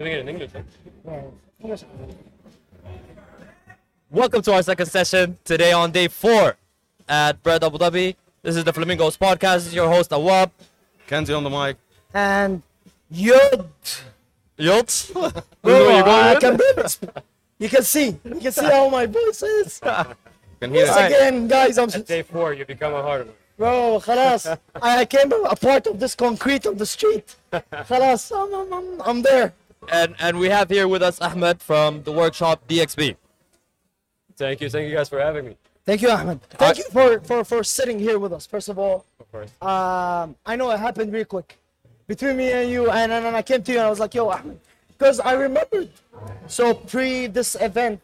Did we get English? English. Welcome to our second session today on day four at Bred Abu Dhabi. This is the Flamingos podcast. This is your host Awab, Kenzie on the mic, and Yud. Yud. You I can You can see. You can see how my voice is. can hear Once again, guys, I'm At day four, you become a hard bro. خلاص, I came a part of this concrete of the street. خلاص, I'm, I'm, I'm there and and we have here with us Ahmed from the workshop DXB. Thank you, thank you guys for having me. Thank you, Ahmed. Thank you for, for, for sitting here with us. First of all, Of course. um, I know it happened real quick between me and you, and then I came to you and I was like, "Yo, Ahmed," because I remembered. So pre this event,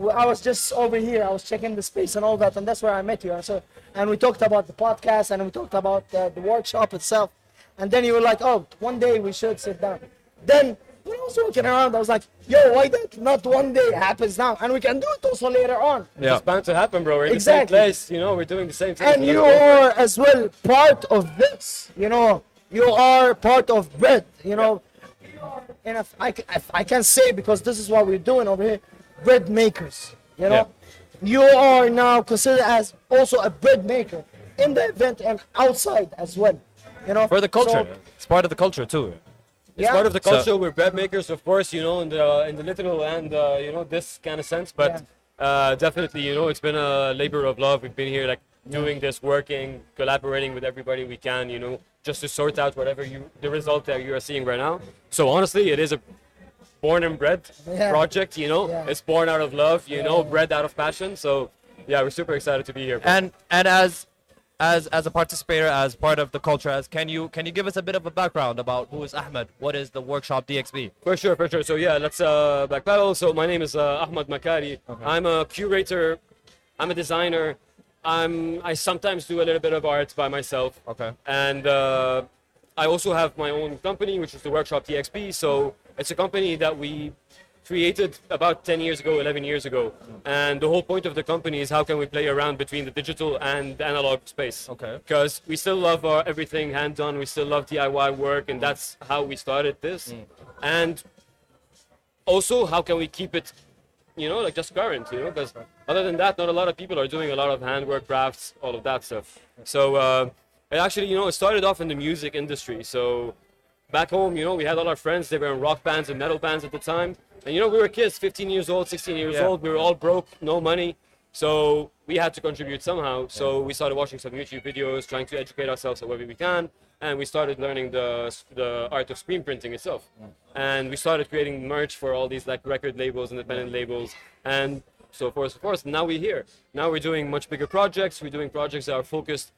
I was just over here. I was checking the space and all that, and that's where I met you. And so, and we talked about the podcast, and we talked about uh, the workshop itself, and then you were like, "Oh, one day we should sit down." Then when I was walking around, I was like, "Yo, why that not one day happens now, and we can do it also later on." Yeah. It's bound to happen, bro. We're in Exactly. the same place. You know, we're doing the same thing. and you let's go for it. are as well part of this you know you are part of Bred you know and if I, if I can say because this is what we're doing over here bread makers you know you are now considered as also a bread maker in the event and outside as well you know For the culture. So, it's part of the culture too. It's yeah. part of the So- culture. we're bread makers, of course. You know, in the in the literal and uh, you know this kind of sense. But uh, definitely, you know, it's been a labor of love. We've been here like doing this, working, collaborating with everybody we can. You know, just to sort out whatever you the result that you are seeing right now. So honestly, it is a born and bred Yeah. project. You know, Yeah. it's born out of love. You know, bred out of passion. So yeah, we're super excited to be here. bro. And and as as as a participator, as part of the culture, as can you can you give us a bit of a background about who is Ahmed? What is the workshop DXB? For sure, for sure. So yeah, let's uh, back pedal. So my name is uh, Ahmad Makary. I'm a curator. I'm a designer. I'm. I sometimes do a little bit of art by myself. Okay. And uh, I also have my own company, which is the Workshop DXB. So it's a company that we created about 10 years ago, 11 years ago. And the whole point of the company is how can we play around between the digital and analog space. Okay. Because we still love our everything hands-on. We still love DIY work, and that's how we started this. And also, how can we keep it, you know, like just current, you know? Because other than that, not a lot of people are doing a lot of handwork, crafts, all of that stuff. So uh, it actually, you know, it started off in the music industry. So back home, you know, we had all our friends. They were in rock bands and metal bands at the time. And you know, we were kids, 15 years old, 16 years Yeah. old. We were all broke, no money. So we had to contribute somehow. So we started watching some YouTube videos, trying to educate ourselves however we can. And we started learning the, the art of screen printing itself. And we started creating merch for all these like record labels, independent labels, and so forth, so forth. Now we're here. Now we're doing much bigger projects. We're doing projects that are focused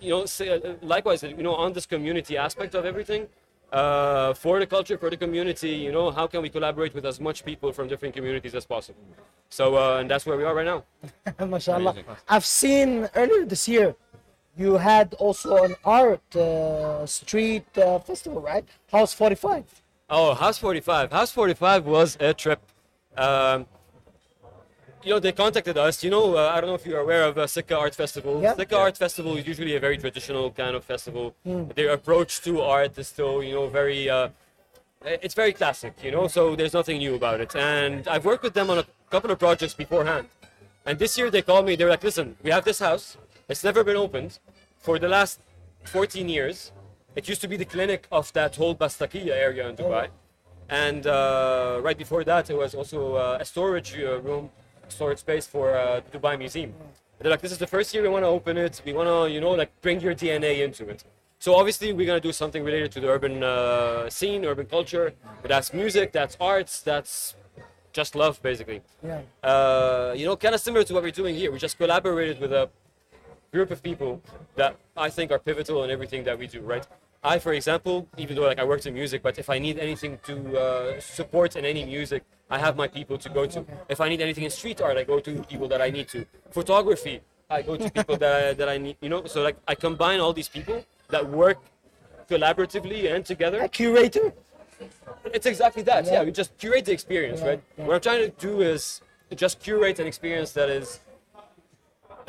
you know, say, uh, likewise, you know, on this community aspect of everything, uh, for the culture, for the community, you know, how can we collaborate with as much people from different communities as possible? So, uh, and that's where we are right now. mashallah I've seen earlier this year you had also an art uh, street uh, festival right House 45 Oh, House 45. House 45 was a trip. Um, you know, they contacted us. You know, uh, I don't know if you're aware of uh, Sikka Art Festival. Yeah. Sikka Art Festival is usually a very traditional kind of festival. Their approach to art is still, you know, very. Uh, it's very classic, you know, so there's nothing new about it. And I've worked with them on a couple of projects beforehand. And this year they called me, they were like, listen, we have this house, it's never been opened for the last 14 years. It used to be the clinic of that whole Bastakia area in Dubai. And uh, right before that, it was also uh, a storage uh, room, storage space for uh, the Dubai Museum. They're like, this is the first year we want to open it. We want to, you know, like bring your DNA into it. So obviously we're gonna do something related to the urban uh, scene, urban culture. But that's music, that's arts, that's just love, basically. yeah Uh, you know, kind of similar to what we're doing here. We just collaborated with a group of people that I think are pivotal in everything that we do, right? I, for example, even though like I worked in music, but if I need anything to uh, support in any music, I have my people to go to. If I need anything in street art, I go to people that I need to. Photography, I go to people that I, that I need. You know, so like I combine all these people that work collaboratively and together. a curator It's exactly that. Yeah, Yeah. we just curate the experience, Yeah, right? yeah. What I'm trying to do is just curate an experience that is,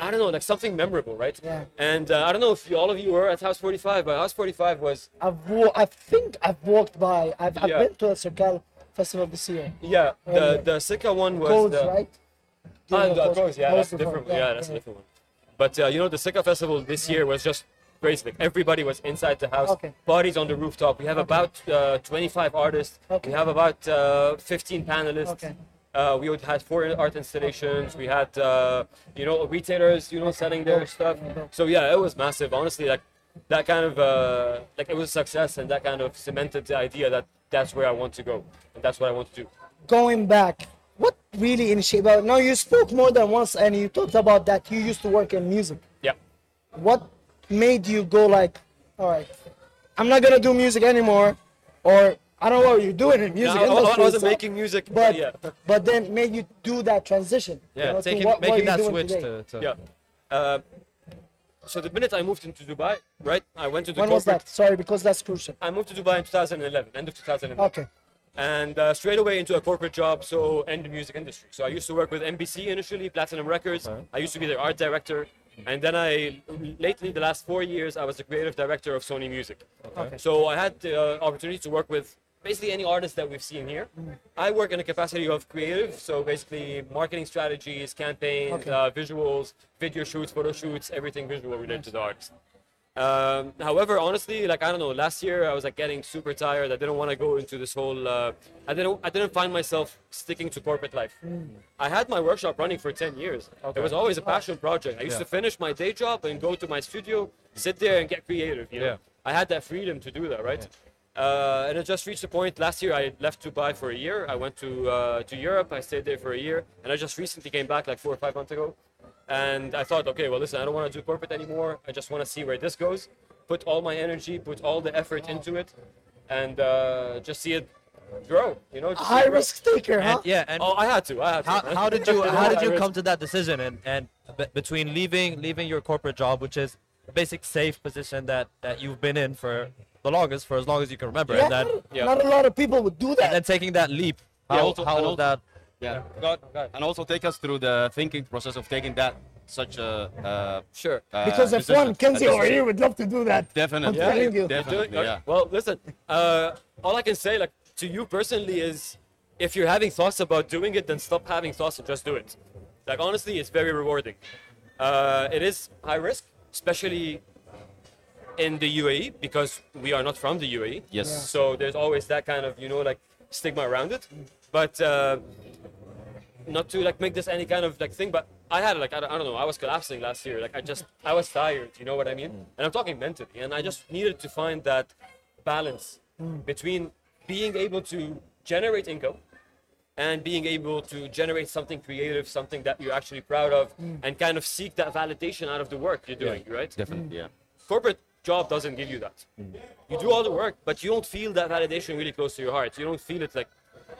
I don't know, like something memorable, right? Yeah. And uh, I don't know if you, all of you were at House 45, but House 45 was I've wa- I think I've walked by. I've, I've Yeah. been to a circle festival this year? Yeah, the the Sikka one was Codes, the, right? Ah, Yeah, Codes. Codes, yeah, that's different. Yeah, that's a different one. But uh, you know, the Sikka festival this year was just crazy. Like everybody was inside the house. Okay. Parties on the rooftop. We have about uh, 25 artists. Okay. We have about uh, 15 panelists. Okay. Uh, we would had four art installations. We had uh, you know retailers, you know, selling their stuff. So yeah, it was massive. Honestly, like that kind of uh, like it was a success, and that kind of cemented the idea that that's where I want to go, and that's what I want to do. Going back, what really initiated? Well, now you spoke more than once, and you talked about that you used to work in music. Yeah. What made you go like, all right, I'm not gonna do music anymore, or I don't know what you're doing in music No, I- I, I wasn't so- making music, but but yeah. but then made you do that transition. you Yeah, know, taking what- what making you're that switch today. to, to Yeah. Uh, so the minute I moved into Dubai, right, I went to the When was that? Sorry, because that's crucial. I moved to Dubai in 2011, end of 2011. Okay. And uh, straight away into a corporate job, so in the music industry. So I used to work with MBC initially, Platinum Records. I used to be their art director. And then I, lately, the last four years, I was the creative director of Sony Music. Okay. So I had the uh, opportunity to work with basically any artist that we've seen here. I work in a capacity of creative, so basically marketing strategies, campaigns, Okay. uh, visuals, video shoots, photo shoots, everything visual related to the artist. Um, however, honestly, like I don't know, last year I was like getting super tired. I didn't want to go into this whole. Uh, I didn't. I didn't find myself sticking to corporate life. I had my workshop running for ten years. It was always a passion project. I used Yeah. to finish my day job and go to my studio, sit there and get creative. You know, Yeah. I had that freedom to do that, right? Uh, and it just reached a point. Last year, I left Dubai for a year. I went to uh, to Europe. I stayed there for a year, and I just recently came back, like four or five months ago. And I thought, okay, well, listen, I don't want to do corporate anymore. I just want to see where this goes. Put all my energy, put all the effort into it, and uh, just see it grow. You know, just high risk taker, huh? and yeah and Oh, I had to. I had to. how, how did you how did you come to that decision and and be- between leaving leaving your corporate job which is a basic safe position that that you've been in for the longest for as long as you can remember Yeah, and then Yeah. Not a lot of people would do that. and then taking that leap Yeah, how, also- how and also- that Yeah. God, God. And also take us through the thinking process of taking that such a. Uh, Sure. uh, Because if decision. one Kenzie over here would love to do that. Definitely. I'm telling you. Definitely. Yeah. Well, listen. Uh, all I can say, like to you personally, is if you're having thoughts about doing it, then stop having thoughts and just do it. Like honestly, it's very rewarding. Uh, it is high risk, especially in the UAE because we are not from the UAE. Yes. So there's always that kind of you know like stigma around it. But uh, not to like make this any kind of like thing, but I had like I don't, I don't know, I was collapsing last year. Like I just I was tired, you know what I mean? Mm. And I'm talking mentally, and I just needed to find that balance mm. between being able to generate income and being able to generate something creative, something that you're actually proud of, mm. and kind of seek that validation out of the work you're doing, right? Definitely. Yeah. corporate job doesn't give you that. You do all the work, but you don't feel that validation really close to your heart. You don't feel it like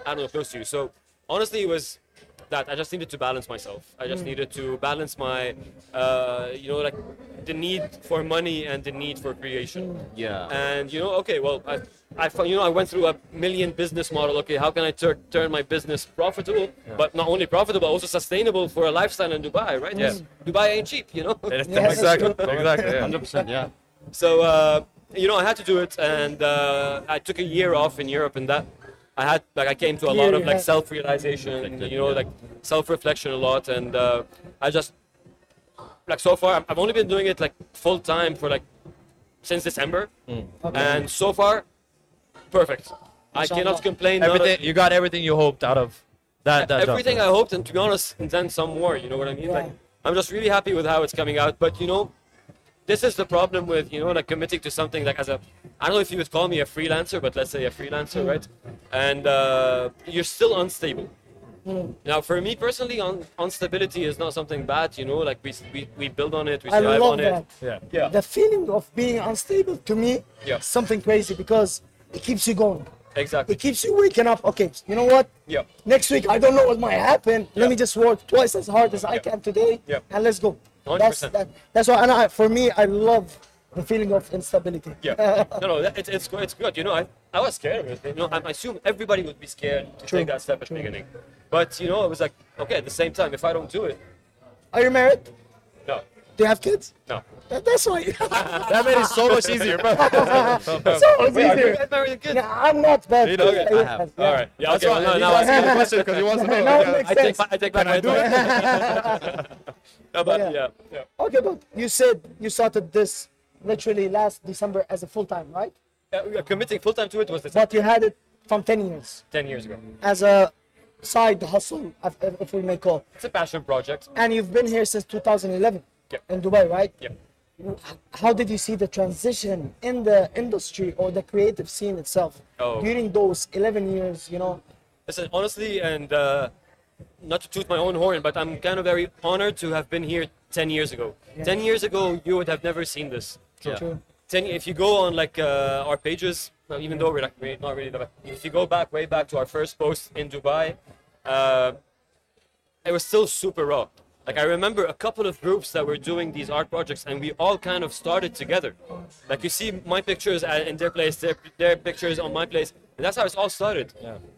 I don't know close to you. So honestly, it was that I just needed to balance myself. I just needed to balance my, uh, you know, like the need for money and the need for creation. Yeah. And you know, okay, well, I, I, fo- you know, I went through a million business model. Okay, how can I tur- turn my business profitable, but not only profitable, also sustainable for a lifestyle in Dubai, right? Yeah. Dubai ain't cheap, you know. Yes. exactly exactly yeah. Hundred percent. Yeah. So uh, you know, I had to do it, and uh, I took a year off in Europe, and that I had like I came to a lot of like self-realization, you know, like self-reflection a lot, and uh, I just like so far I've only been doing it like full time for like since December, and so far perfect. I cannot complain. everything you got everything you hoped out of that, that job. everything I hoped, and to be honest, and then some more. You know what I mean? Like, I'm just really happy with how it's coming out. But you know, this is the problem with you know like committing to something like as a I don't know if you would call me a freelancer, but let's say a freelancer, right? And uh, you're still unstable. Now, for me personally, un- instability is not something bad. You know, like we we, we build on it, we I strive love on that. it. yeah Yeah. The feeling of being unstable to me, Yeah. something crazy because it keeps you going. Exactly. It keeps you waking up. Okay, you know what? Yeah. Next week I don't know what might happen. Yeah. Let me just work twice as hard as I can today, Yeah. and let's go. 100%. That's that, that's why. And I, for me, I love the feeling of instability. Yeah. no, no, that- it's, it's, it's good. You know, I, I was scared it. You know, I assume everybody would be scared to True, take that step at the beginning. But, you know, it was like, okay, at the same time, if I don't do it, Are you married? No. Do you have kids? No. That- That's why. That made it so much easier, bro. so it's Wait, are you easier. guys married and kids? Yeah, I'm not bad. You know, Yeah, I have. yeah. All right. Yeah. That's Okay. why Well, no, he's now asking I, the question because he wants to know. Now it Yeah. makes I take sense. back, I take back Can my I do advice. no, but Yeah. yeah. yeah. Okay, but you said you started this literally last December as a full time, right? Uh, we are committing full time to it was the But you had it from 10 years ten years ago. as a side hustle, if, if we may call. It. It's a passion project. And you've been here since 2011 Yep. in Dubai, right? Yeah. How did you see the transition in the industry or the creative scene itself Oh. during those 11 years? You know, Listen, honestly, and uh, not to toot my own horn, but I'm kind of very honored to have been here 10 years ago. 10 years ago, you would have never seen this. Yeah. True. 10, if you go on like uh, our pages, well, even though we're like, we're not really, but if you go back, way back to our first post in Dubai, uh, it was still super raw. Like I remember a couple of groups that were doing these art projects, and we all kind of started together. Like you see my pictures at- in their place, their, their pictures on my place, and that's how it's all started.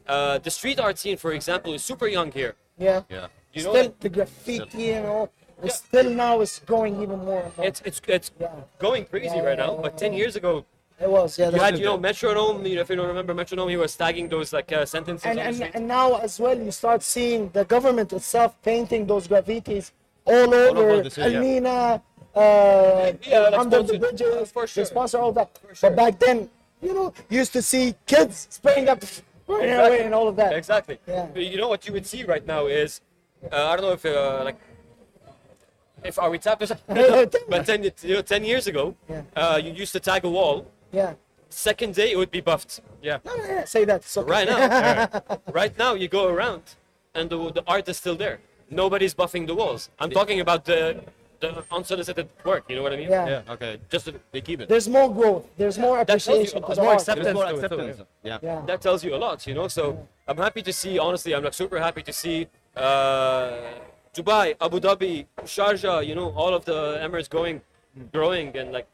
Uh, the street art scene, for example, is super young here. Yeah. Yeah. You know, still the graffiti, you know, it's still now is going even more. it's it's it's Yeah. going crazy Yeah, right yeah, now. yeah, But yeah. 10 years ago, it was, yeah. you had you know Metronome. You know, if you don't remember Metronome, he was tagging those like uh, sentences and, and, and now as well you start seeing the government itself painting those graffitis all over over the city, yeah. Almina, uh, Yeah, under the bridges, sure. they sponsor all that. sure. But back then, you know, you used to see kids spraying up away and all of that. Exactly. Yeah. But You know what you would see right now is, uh, I don't know if uh, like, if are we tapped but ten, you know, 10 years ago, Yeah. uh, you used to tag a wall. Yeah. Second day, it would be buffed. Yeah. No, no, yeah, say that. It's okay. Right now, right now, you go around, and the, the art is still there. Nobody's buffing the walls. I'm talking about the the unsolicited work. You know what I mean? Yeah. Yeah. Okay. Just to, They keep it. There's more growth. There's more tells you appreciation a to lot the more acceptance. There's more to it too, acceptance. Yeah. Yeah. that tells you a lot, you know. So I'm happy to see. Honestly, I'm like super happy to see uh, Dubai, Abu Dhabi, Sharjah. You know, all of the Emirates going, growing, and like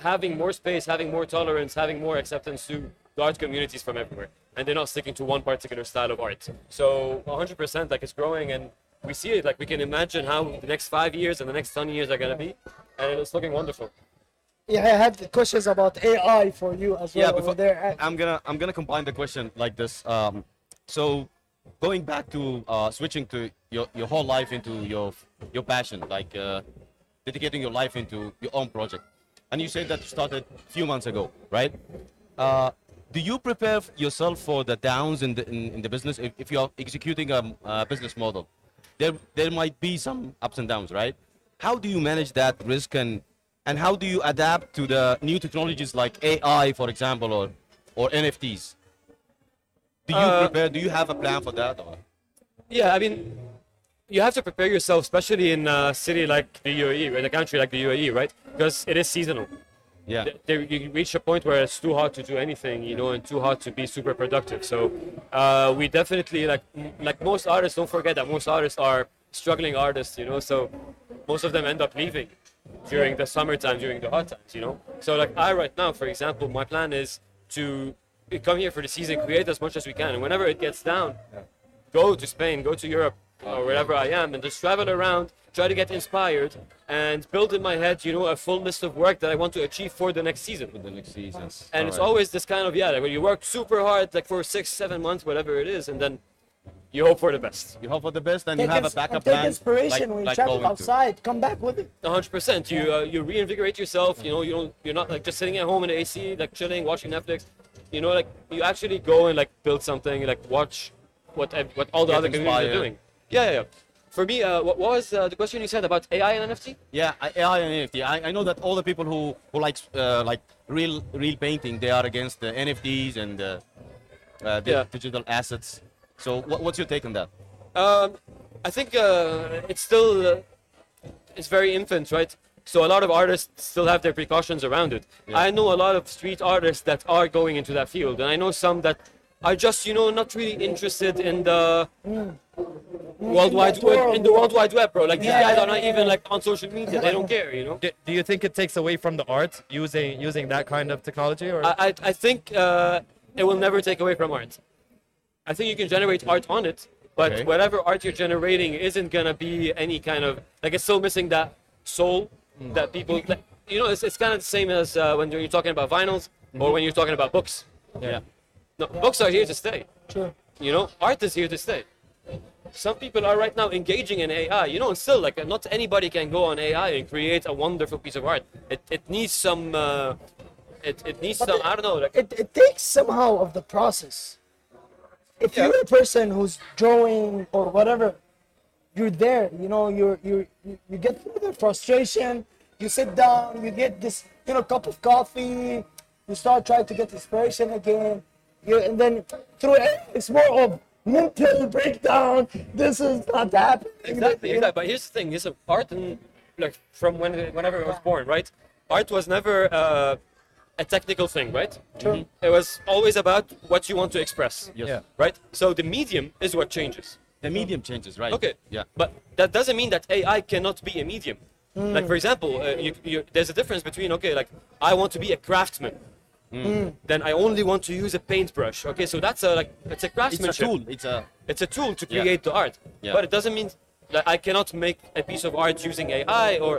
having more space, having more tolerance, having more acceptance to the art communities from everywhere, and they're not sticking to one particular style of art. So 100%, like it's growing, and we see it. Like we can imagine how the next five years and the next 10 years are gonna be, and it's looking wonderful. Yeah, I had questions about AI for you as well Yeah, before, there. I'm gonna I'm gonna combine the question like this. Um, so going back to uh, switching to your, your whole life into your your passion, like uh, dedicating your life into your own project, and you said that started a few months ago, right? Uh, do you prepare yourself for the downs in the in, in the business if, if you are executing a, a business model? There there might be some ups and downs, right? How do you manage that risk and and how do you adapt to the new technologies like AI, for example, or or NFTs? Do you Uh, prepare? Do you have a plan for that? Or? Yeah, I mean, you have to prepare yourself, especially in a city like the UAE, in a country like the UAE, right? Because it is seasonal. Yeah. Th- There, you reach a point where it's too hot to do anything, you know, and too hot to be super productive. So uh, we definitely like like most artists. Don't forget that most artists are struggling artists, you know. So most of them end up leaving during the summertime, during the hot times, you know. So like I right now, for example, my plan is to come here for the season, create as much as we can, and whenever it gets down, go to Spain, go to Europe, or wherever I am, and just travel around, try to get inspired, and build in my head, you know, a full list of work that I want to achieve for the next season. For the next seasons. And it's always this kind of yeah, like when you work super hard, like for six, seven months, whatever it is, and then you hope for the best. You hope for the best, and Take, you have a backup and take plan. inspiration like, when you like travel going to. outside. Come back with it. 100%. You uh, you reinvigorate yourself. You know, you don't you're not like just sitting at home in the AC, like chilling, watching Netflix. You know, like you actually go and like build something, like watch what what all the Get other communities are doing. Yeah, yeah. yeah. For me, uh, what was uh, the question you said about AI and NFT? Yeah, I- AI and NFT. I, I know that all the people who who like uh, like real real painting, they are against the NFTs and uh, uh, the Yeah. digital assets. So what, what's your take on that? Um, I think uh, it's still uh, it's very infant, right? So a lot of artists still have their precautions around it. Yeah. I know a lot of street artists that are going into that field, and I know some that are just you know not really interested in the world wide that web, in the world. world wide web, bro. Like these guys yeah, are not yeah, even like on social media. They don't care, you know. Do, do you think it takes away from the art using using that kind of technology, or I, I, I think uh, it will never take away from art. I think you can generate art on it, but Okay. whatever art you're generating isn't gonna be any kind of like it's still missing that soul that people, like, you know, it's, it's kind of the same as uh, when you're talking about vinyls or when you're talking about books. Yeah. No, books are here to stay. True. You know, art is here to stay. Some people are right now engaging in AI. You know, and still, like, not anybody can go on AI and create a wonderful piece of art. It, it needs some. Uh, it, it needs But some. it- I don't know. Like, It, it takes somehow of the process. If Yeah. you're a person who's drawing or whatever, you're there. You know, you're you you you get through the frustration. You sit down. You get this you know cup of coffee. You start trying to get inspiration again. You and then through it, it's more of mental breakdown. This is not happening. exactly, You exactly. But here's the thing: is art and like from when whenever it was born, right? Art was never uh, a technical thing, right? True. It was always about what you want to express. Yes. Yeah. Right. So the medium is what changes. The medium changes, right? Okay. Yeah. But that doesn't mean that AI cannot be a medium. Like for example, uh, you, you, there's a difference between okay, like I want to be a craftsman. Then I only want to use a paintbrush. Okay, so that's a like it's a It's a craftsmanship. tool. It's a It's a tool to Yeah. create the art. Yeah. But it doesn't mean that I cannot make a piece of art using AI or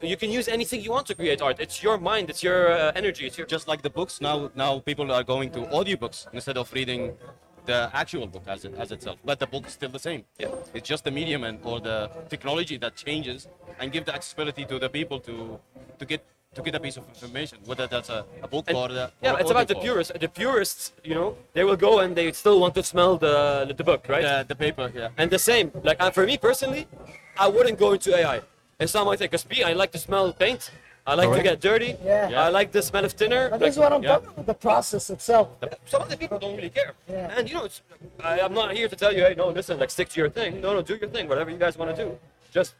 you can use anything you want to create art. It's your mind, it's your uh, energy, it's your just like the books now. Now people are going to audiobooks instead of reading the actual book as it, as itself. But the book is still the same. Yeah. It's just the medium and or the technology that changes and give the accessibility to the people to to get to get a piece of information, whether that's a, a book And- or the yeah, or it's about the audiobook. purists. The purists, you know, they will go and they still want to smell the the book, right? The, the paper, yeah. And the same, like uh, for me personally, I wouldn't go into AI. It's not my thing. Cause me, I like to smell paint. I like to get dirty. Yeah. yeah. I like the smell of thinner. But like- this is what I'm yeah. talking about. The process itself. Some of the people don't really care. Yeah. And you know, it's, I, I'm not here to tell you, hey, no, listen, like stick to your thing. No, no, do your thing, whatever you guys want to do. Just,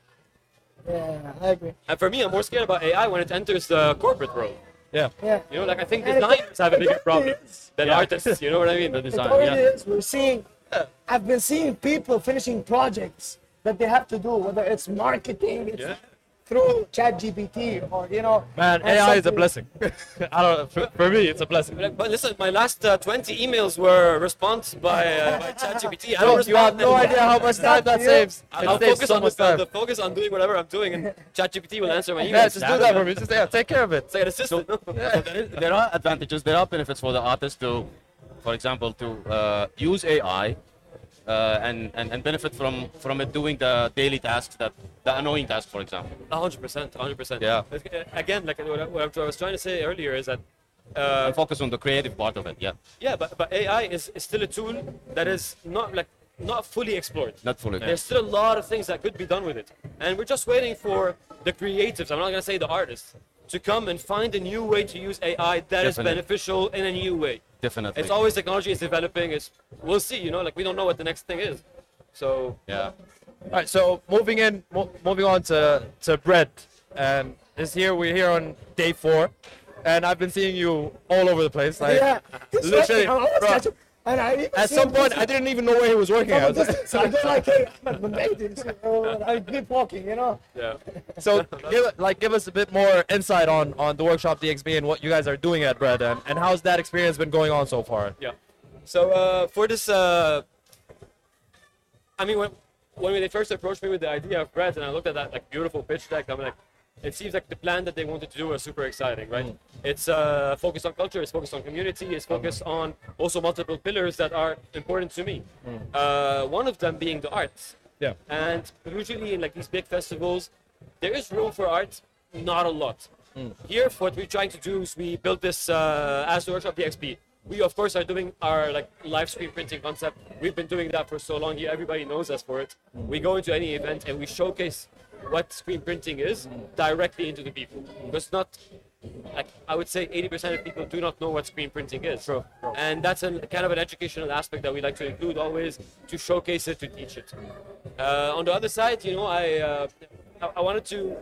Yeah, I agree. and for me, I'm more scared about AI when it enters the corporate world. Yeah. Yeah. You know, like I think And designers have a bigger problem than Yeah. artists. You know what I mean? The It design. already Yeah. is. We're seeing. I've been seeing people finishing projects that they have to do, whether it's marketing, it's Yeah. Through ChatGPT or you know. Man, and AI is a blessing. I don't. For, for me, it's a blessing. But, but listen, my last uh, 20 emails were response by, uh, by ChatGPT. I don't you have no anymore. idea how much time that saves. I'll I'll saves focus so on the, time. the focus on doing whatever I'm doing, and ChatGPT will answer my emails. Yeah, just do that for me. Just yeah, take care of it. It's like an assistant. there are advantages, there are benefits for the artist to, for example, to uh, use AI uh, and, and, and benefit from, from it doing the daily tasks, that the annoying task, for example. Hundred percent, hundred percent. Yeah. Again, like what I, what I was trying to say earlier is that, uh, And focus on the creative part of it, yeah. yeah, but, but AI is, is still a tool that is not like not fully explored. Not fully. There's still a lot of things that could be done with it, and we're just waiting for the creatives. I'm not gonna say the artists to come and find a new way to use AI that is Definitely. beneficial in a new way. Definitely. It's always technology is developing. It's we'll see. You know, like we don't know what the next thing is. So yeah. All right, so moving in, mo- moving on to to Bred, and this here we're here on day four, and I've been seeing you all over the place. Like, Yeah. It's literally, like, I always bro, catch him, and I even At see some him point, I didn't even know where he was working. from I a was like- distance. I go like, hey, Ahmed, when they do, so I keep walking, you know. yeah. So give like give us a bit more insight on on the workshop DXB and what you guys are doing at Bred and, and how's that experience been going on so far? Yeah. So uh, for this, uh, I mean, when when they first approached me with the idea of Bred, and I looked at that like beautiful pitch deck, I'm like, it seems like the plan that they wanted to do was super exciting, right? It's uh, focused on culture, it's focused on community, it's focused on also multiple pillars that are important to me. Uh, one of them being the arts. Yeah. And usually in like these big festivals, there is room for art, not a lot. Here, what we're trying to do is we built this uh, as the workshop DXB. We of course are doing our like live screen printing concept. We've been doing that for so long here. Everybody knows us for it. We go into any event and we showcase what screen printing is directly into the people. Because not like I would say 80% of people do not know what screen printing is. True. And that's a kind of an educational aspect that we like to include always to showcase it, to teach it. Uh, on the other side, you know, I, uh, I I wanted to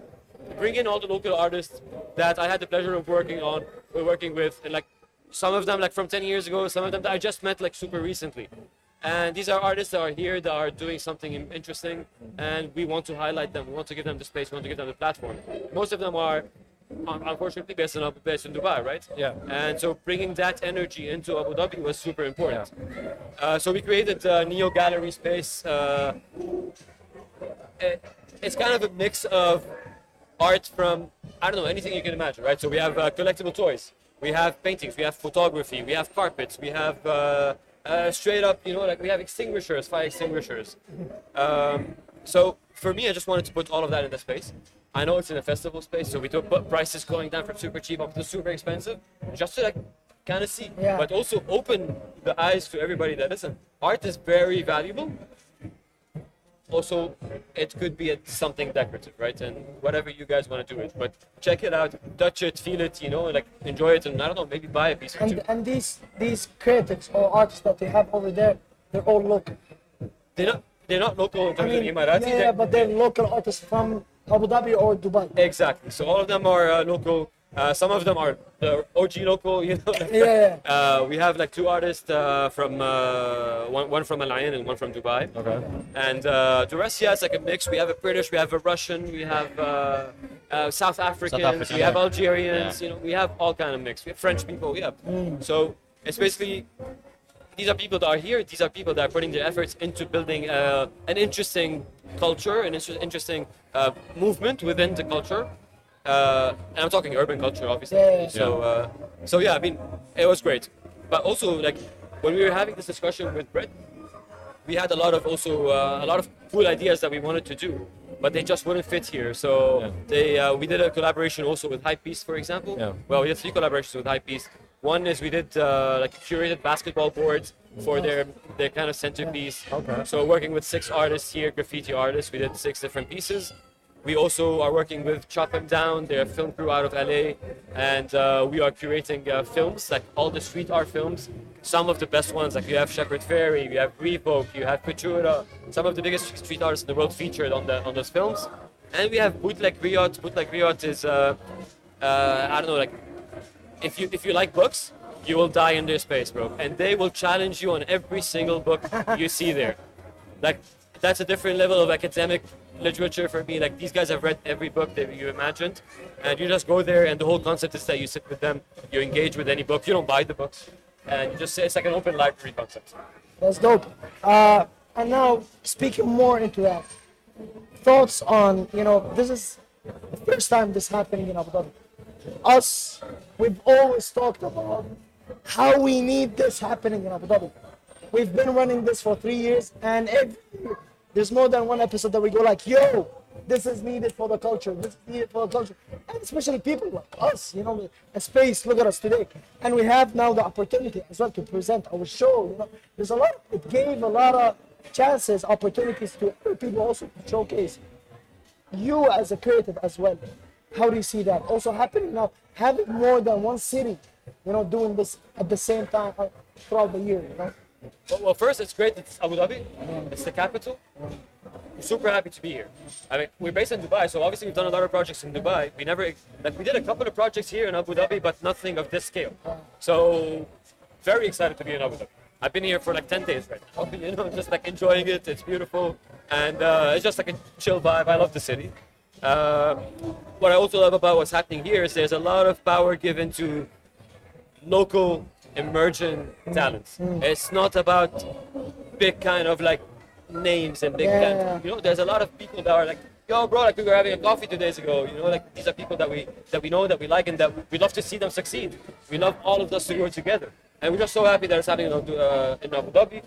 bring in all the local artists that I had the pleasure of working on, working with, and like some of them like from 10 years ago, some of them that I just met like super recently. And these are artists that are here that are doing something interesting, and we want to highlight them. We want to give them the space. We want to give them the platform. Most of them are, unfortunately, based in Abu- based in Dubai, right? Yeah. And so bringing that energy into Abu Dhabi was super important. Uh, so we created a Neo Gallery space. Uh, it- it's kind of a mix of art from I don't know anything you can imagine, right? So we have uh, collectible toys, we have paintings, we have photography, we have carpets, we have uh, uh, straight up, you know, like we have extinguishers, fire extinguishers. Um, so for me, I just wanted to put all of that in the space. I know it's in a festival space, so we took put prices going down from super cheap up to super expensive, just to like kind of see, Yeah. but also open the eyes to everybody that listen. Art is very valuable. Also, it could be a, something decorative, right? And whatever you guys want to do it, but check it out, touch it, feel it, you know, like enjoy it, and I don't know, maybe buy a piece or two. And and these these critics or artists that they have over there, they're all local. They're not they're not local in I terms mean, of Emirati. yeah, they're- but they're local artists from Abu Dhabi or Dubai. Exactly. So all of them are uh, local. Uh, some of them are the OG local. You know. Yeah. Uh, we have like two artists uh, from uh, one one from Al Ain and one from Dubai. Okay. And uh, the rest, yeah, it's like a mix. We have a British, we have a Russian, we have uh, uh, South Africans, African, we have yeah. Algerians. Yeah. You know, we have all kind of mix. We have French people. Yeah. So it's basically these are people that are here. These are people that are putting their efforts into building uh, an interesting culture, an interesting uh, movement within the culture. Uh, and I'm talking urban culture, obviously. Yeah, yeah. So, uh, so yeah, I mean, it was great. But also, like when we were having this discussion with Bred, we had a lot of also uh, a lot of cool ideas that we wanted to do, but they just wouldn't fit here. So Yeah. they uh, we did a collaboration also with Hypebeast, for example. Yeah. Well, we did three collaborations with Hypebeast. One is we did uh, like curated basketball boards for their their kind of centerpiece. Okay. So working with six artists here, graffiti artists, we did six different pieces. We also are working with Chop 'Em Down, they're a film crew out of LA, and uh, we are curating uh, films, like all the street art films. Some of the best ones, like you have Shepard Fairey, you have Revok, you have Futura, some of the biggest street artists in the world featured on the on those films. And we have Bootleg Griot. Bootleg Griot is, uh, uh, I don't know, like if you if you like books, you will die in their space, bro. And they will challenge you on every single book you see there. Like that's a different level of academic literature for me. Like these guys have read every book that you imagined, and you just go there, and the whole concept is that you sit with them, you engage with any book, you don't buy the books, and you just say it's like an open library concept. That's dope. Uh, and now speaking more into that, thoughts on you know this is the first time this happening in Abu Dhabi. Us, we've always talked about how we need this happening in Abu Dhabi. We've been running this for three years, and every year there's more than one episode that we go like, "Yo, this is needed for the culture. This is needed for the culture," and especially people like us, you know, a space. Look at us today, and we have now the opportunity as well to present our show. You know, there's a lot. It gave a lot of chances, opportunities to other people also to showcase you as a creative as well. How do you see that also happening now? Having more than one city, you know, doing this at the same time throughout the year. You know, Well, well, first, it's great that it's Abu Dhabi. It's the capital. I'm super happy to be here. I mean, we're based in Dubai, so obviously we've done a lot of projects in Dubai. We never, like, we did a couple of projects here in Abu Dhabi, but nothing of this scale. So, very excited to be in Abu Dhabi. I've been here for like 10 days right now. You know, just like enjoying it. It's beautiful, and uh, it's just like a chill vibe. I love the city. Uh, what I also love about what's happening here is there's a lot of power given to local emerging talents. It's not about big kind of like names and big Yeah. kind you know there's a lot of people that are like yo bro like we were having a coffee two days ago. You know like these are people that we that we know that we like and that we love to see them succeed. We love all of us to work together. And we're just so happy that it's happening in Abu, uh, in Abu Dhabi.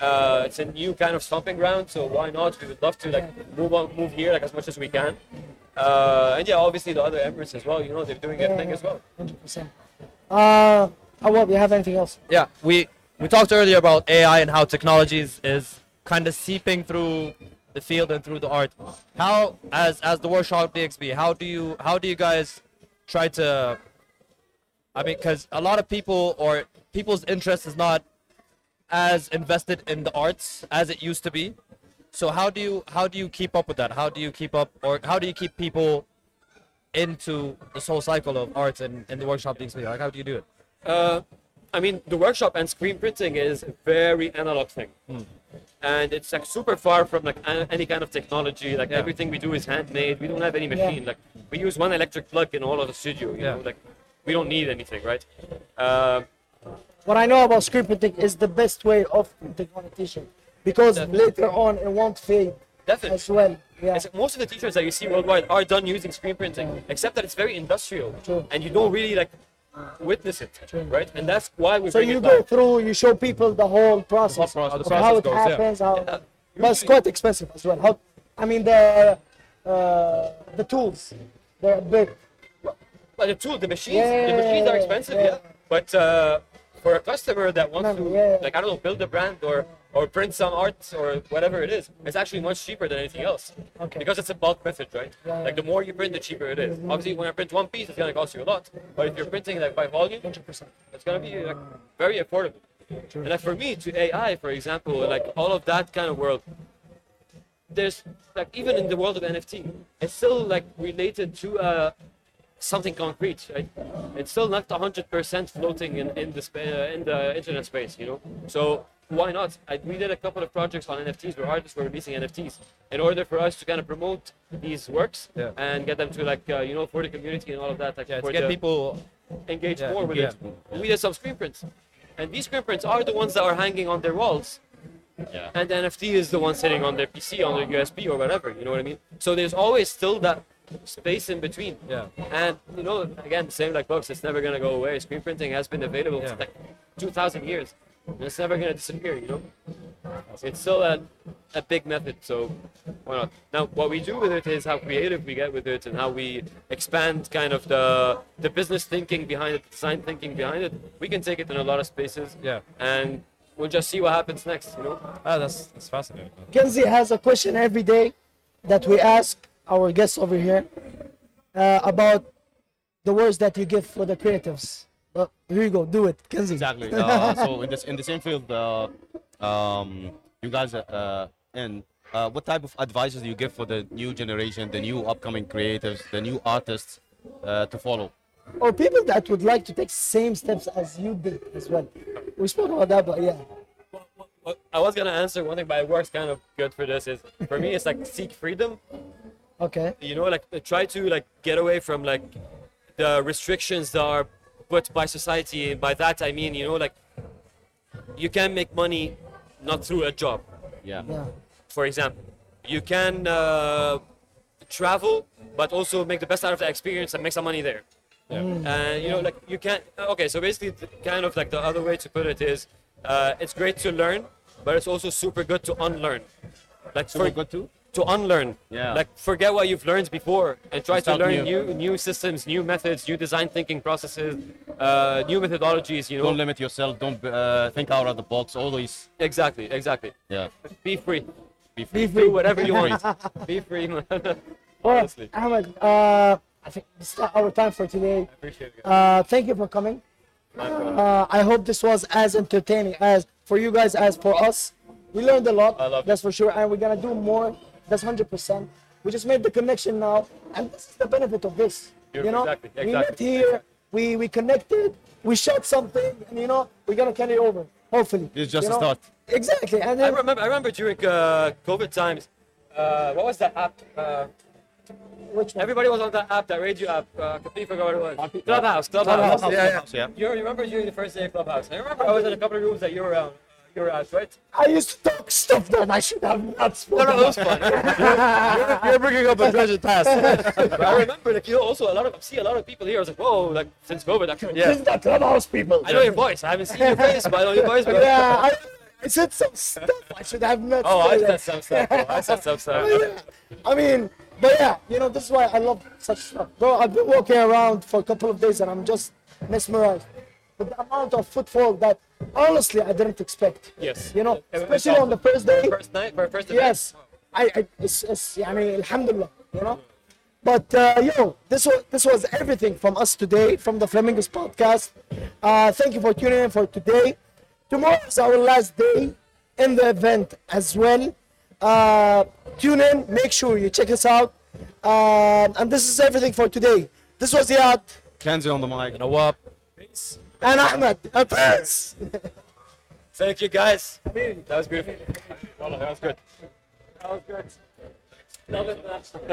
Uh, it's a new kind of stomping ground so why not? We would love to like move on move here like as much as we can. Uh, and yeah obviously the other Emirates as well you know they're doing their thing as well. Hundred percent. Oh, well, you have anything else? Yeah, we we talked earlier about AI and how technologies is kind of seeping through the field and through the art. How, as as the workshop DXB, how do you how do you guys try to? I mean, because a lot of people or people's interest is not as invested in the arts as it used to be. So how do you how do you keep up with that? How do you keep up or how do you keep people into this whole cycle of arts and, and the workshop DXB? Like how do you do it? Uh, I mean, the workshop and screen printing is a very analog thing, and it's like super far from like any kind of technology. Like Yeah. everything we do is handmade. We don't have any machine. Like we use one electric plug in all of the studio. You Yeah. know, like we don't need anything, right? Uh, What I know about screen printing is the best way of printing on because Definitely. later on it won't fade Definitely. as well. Yeah. It's- most of the t-shirts that you see worldwide are done using screen printing, except that it's very industrial, True. and you don't really like witness it, right? And that's why we So you go through, you show people the whole process, process. of The how it process goes, yeah. happens. How, Yeah. but it's quite expensive as well. How, I mean the uh, the tools, they're big. But the tool, the machines, Yeah, the machines are expensive, yeah. yeah. But uh, for a customer that wants No, to, yeah. like I don't know, build a brand or or print some art or whatever it is, it's actually much cheaper than anything else. Okay. Because it's a bulk method, right? Yeah. Like the more you print, the cheaper it is. Obviously, when I print one piece, it's gonna cost you a lot. But if you're printing like by volume, it's gonna be like very affordable. And like for me, to AI, for example, like all of that kind of world, there's like even in the world of NFT, it's still like related to uh, something concrete, right? It's still not 100% floating in in the spa- uh, in the internet space, you know. So why not? I, we did a couple of projects on NFTs where artists were releasing NFTs in order for us to kind of promote these works Yeah. and get them to like uh, you know for the community and all of that. Like Yeah, for to get the- people. engaged Yeah, more with yeah. it. We did some screen prints, and these screen prints are the ones that are hanging on their walls. Yeah. And the NFT is the one sitting on their PC, on their USB or whatever. You know what I mean? So there's always still that space in between. Yeah. And you know, again, same like books, it's never gonna go away. Screen printing has been available Yeah. for like 2,000 years. And it's never gonna disappear. You know, it's still a, a big method. So why not? Now, what we do with it is how creative we get with it, and how we expand kind of the the business thinking behind it, the design thinking behind it. We can take it in a lot of spaces. Yeah. And we'll just see what happens next. You know. Ah, that's that's fascinating. Kenzie has a question every day that we ask our guests over here uh, about the words that you give for the creatives. Well, here you go, do it, Kenzie. Exactly. Uh, so in this in the same field, uh, um, you guys are uh, in. Uh, what type of advices do you give for the new generation, the new upcoming creatives, the new artists uh, to follow? Or people that would like to take same steps as you did as well. We spoke about that, but yeah. Well, I was gonna answer one thing, but it works kind of good for this. Is for me, it's like seek freedom. Okay. You know, like try to like get away from like the restrictions that are put by society. By that I mean, you know, like you can make money not through a job. Yeah. Yeah. For example, you can uh, travel, but also make the best out of the experience and make some money there. And you know, like you can't. Okay, so basically, the, kind of like the other way to put it is, uh, it's great to learn, but it's also super good to unlearn. Like Super for, good too? To unlearn. Yeah. Like forget what you've learned before and try to learn new. new new systems, new methods, new design thinking processes, uh, new methodologies. You know. Don't limit yourself. Don't uh, think out of the box. Always. exactly, exactly. Yeah. Be free. Be free. Do whatever you want. Be free, man. Well, Ahmed, uh, I think this is our time for today. Appreciate it. Uh, thank you for coming. Uh, I hope this was as entertaining as for you guys as for us. We learned a lot. I love it. that's for sure, and we're gonna do more. That's hundred percent. We just made the connection now, and this is the benefit of this. You know, Exactly, we met here, we we connected, we shot something, and you know, we're gonna carry over. Hopefully, It's just you a know? start. Exactly, and then, I remember. I remember during uh, COVID times. Uh, what was that app? Uh, which one? everybody was on that app, that radio app. Uh, I completely forgot what it was. Clubhouse. Clubhouse. Clubhouse, yeah, yeah. Yeah. You remember during the first day of Clubhouse? I remember I was in a couple of rooms that you were around. You were at, right? I used to talk stuff that I should have not spoken. No, no, it was fun. You're bringing up a treasure past. but I remember, like, you also a lot of, see a lot of people here. I was like, whoa, like, since COVID, like, This is the clubhouse people. I know your voice. I haven't seen your face, but I know your voice. But Yeah, I, I said some stuff I should have not Oh, I said. some stuff. I said some stuff. I mean, but yeah, you know, this is why I love such stuff. Bro, I've been walking around for a couple of days and I'm just mesmerized with the amount of footfall that honestly, I didn't expect. Yes. You know, especially on the first day. First night, first. Yes. I, I it's, it's, I mean, alhamdulillah, you know. But uh, you know, this was this was everything from us today from the Flamingos podcast. Uh, thank you for tuning in for today. Tomorrow is our last day in the event as well. Uh, tune in, make sure you check us out. Uh, and this is everything for today. This was Yad. Kenzie on the mic. You know what? Peace and Ahmed. A peace. Thank you, guys. That was beautiful. That was good. That was good. Love it, man.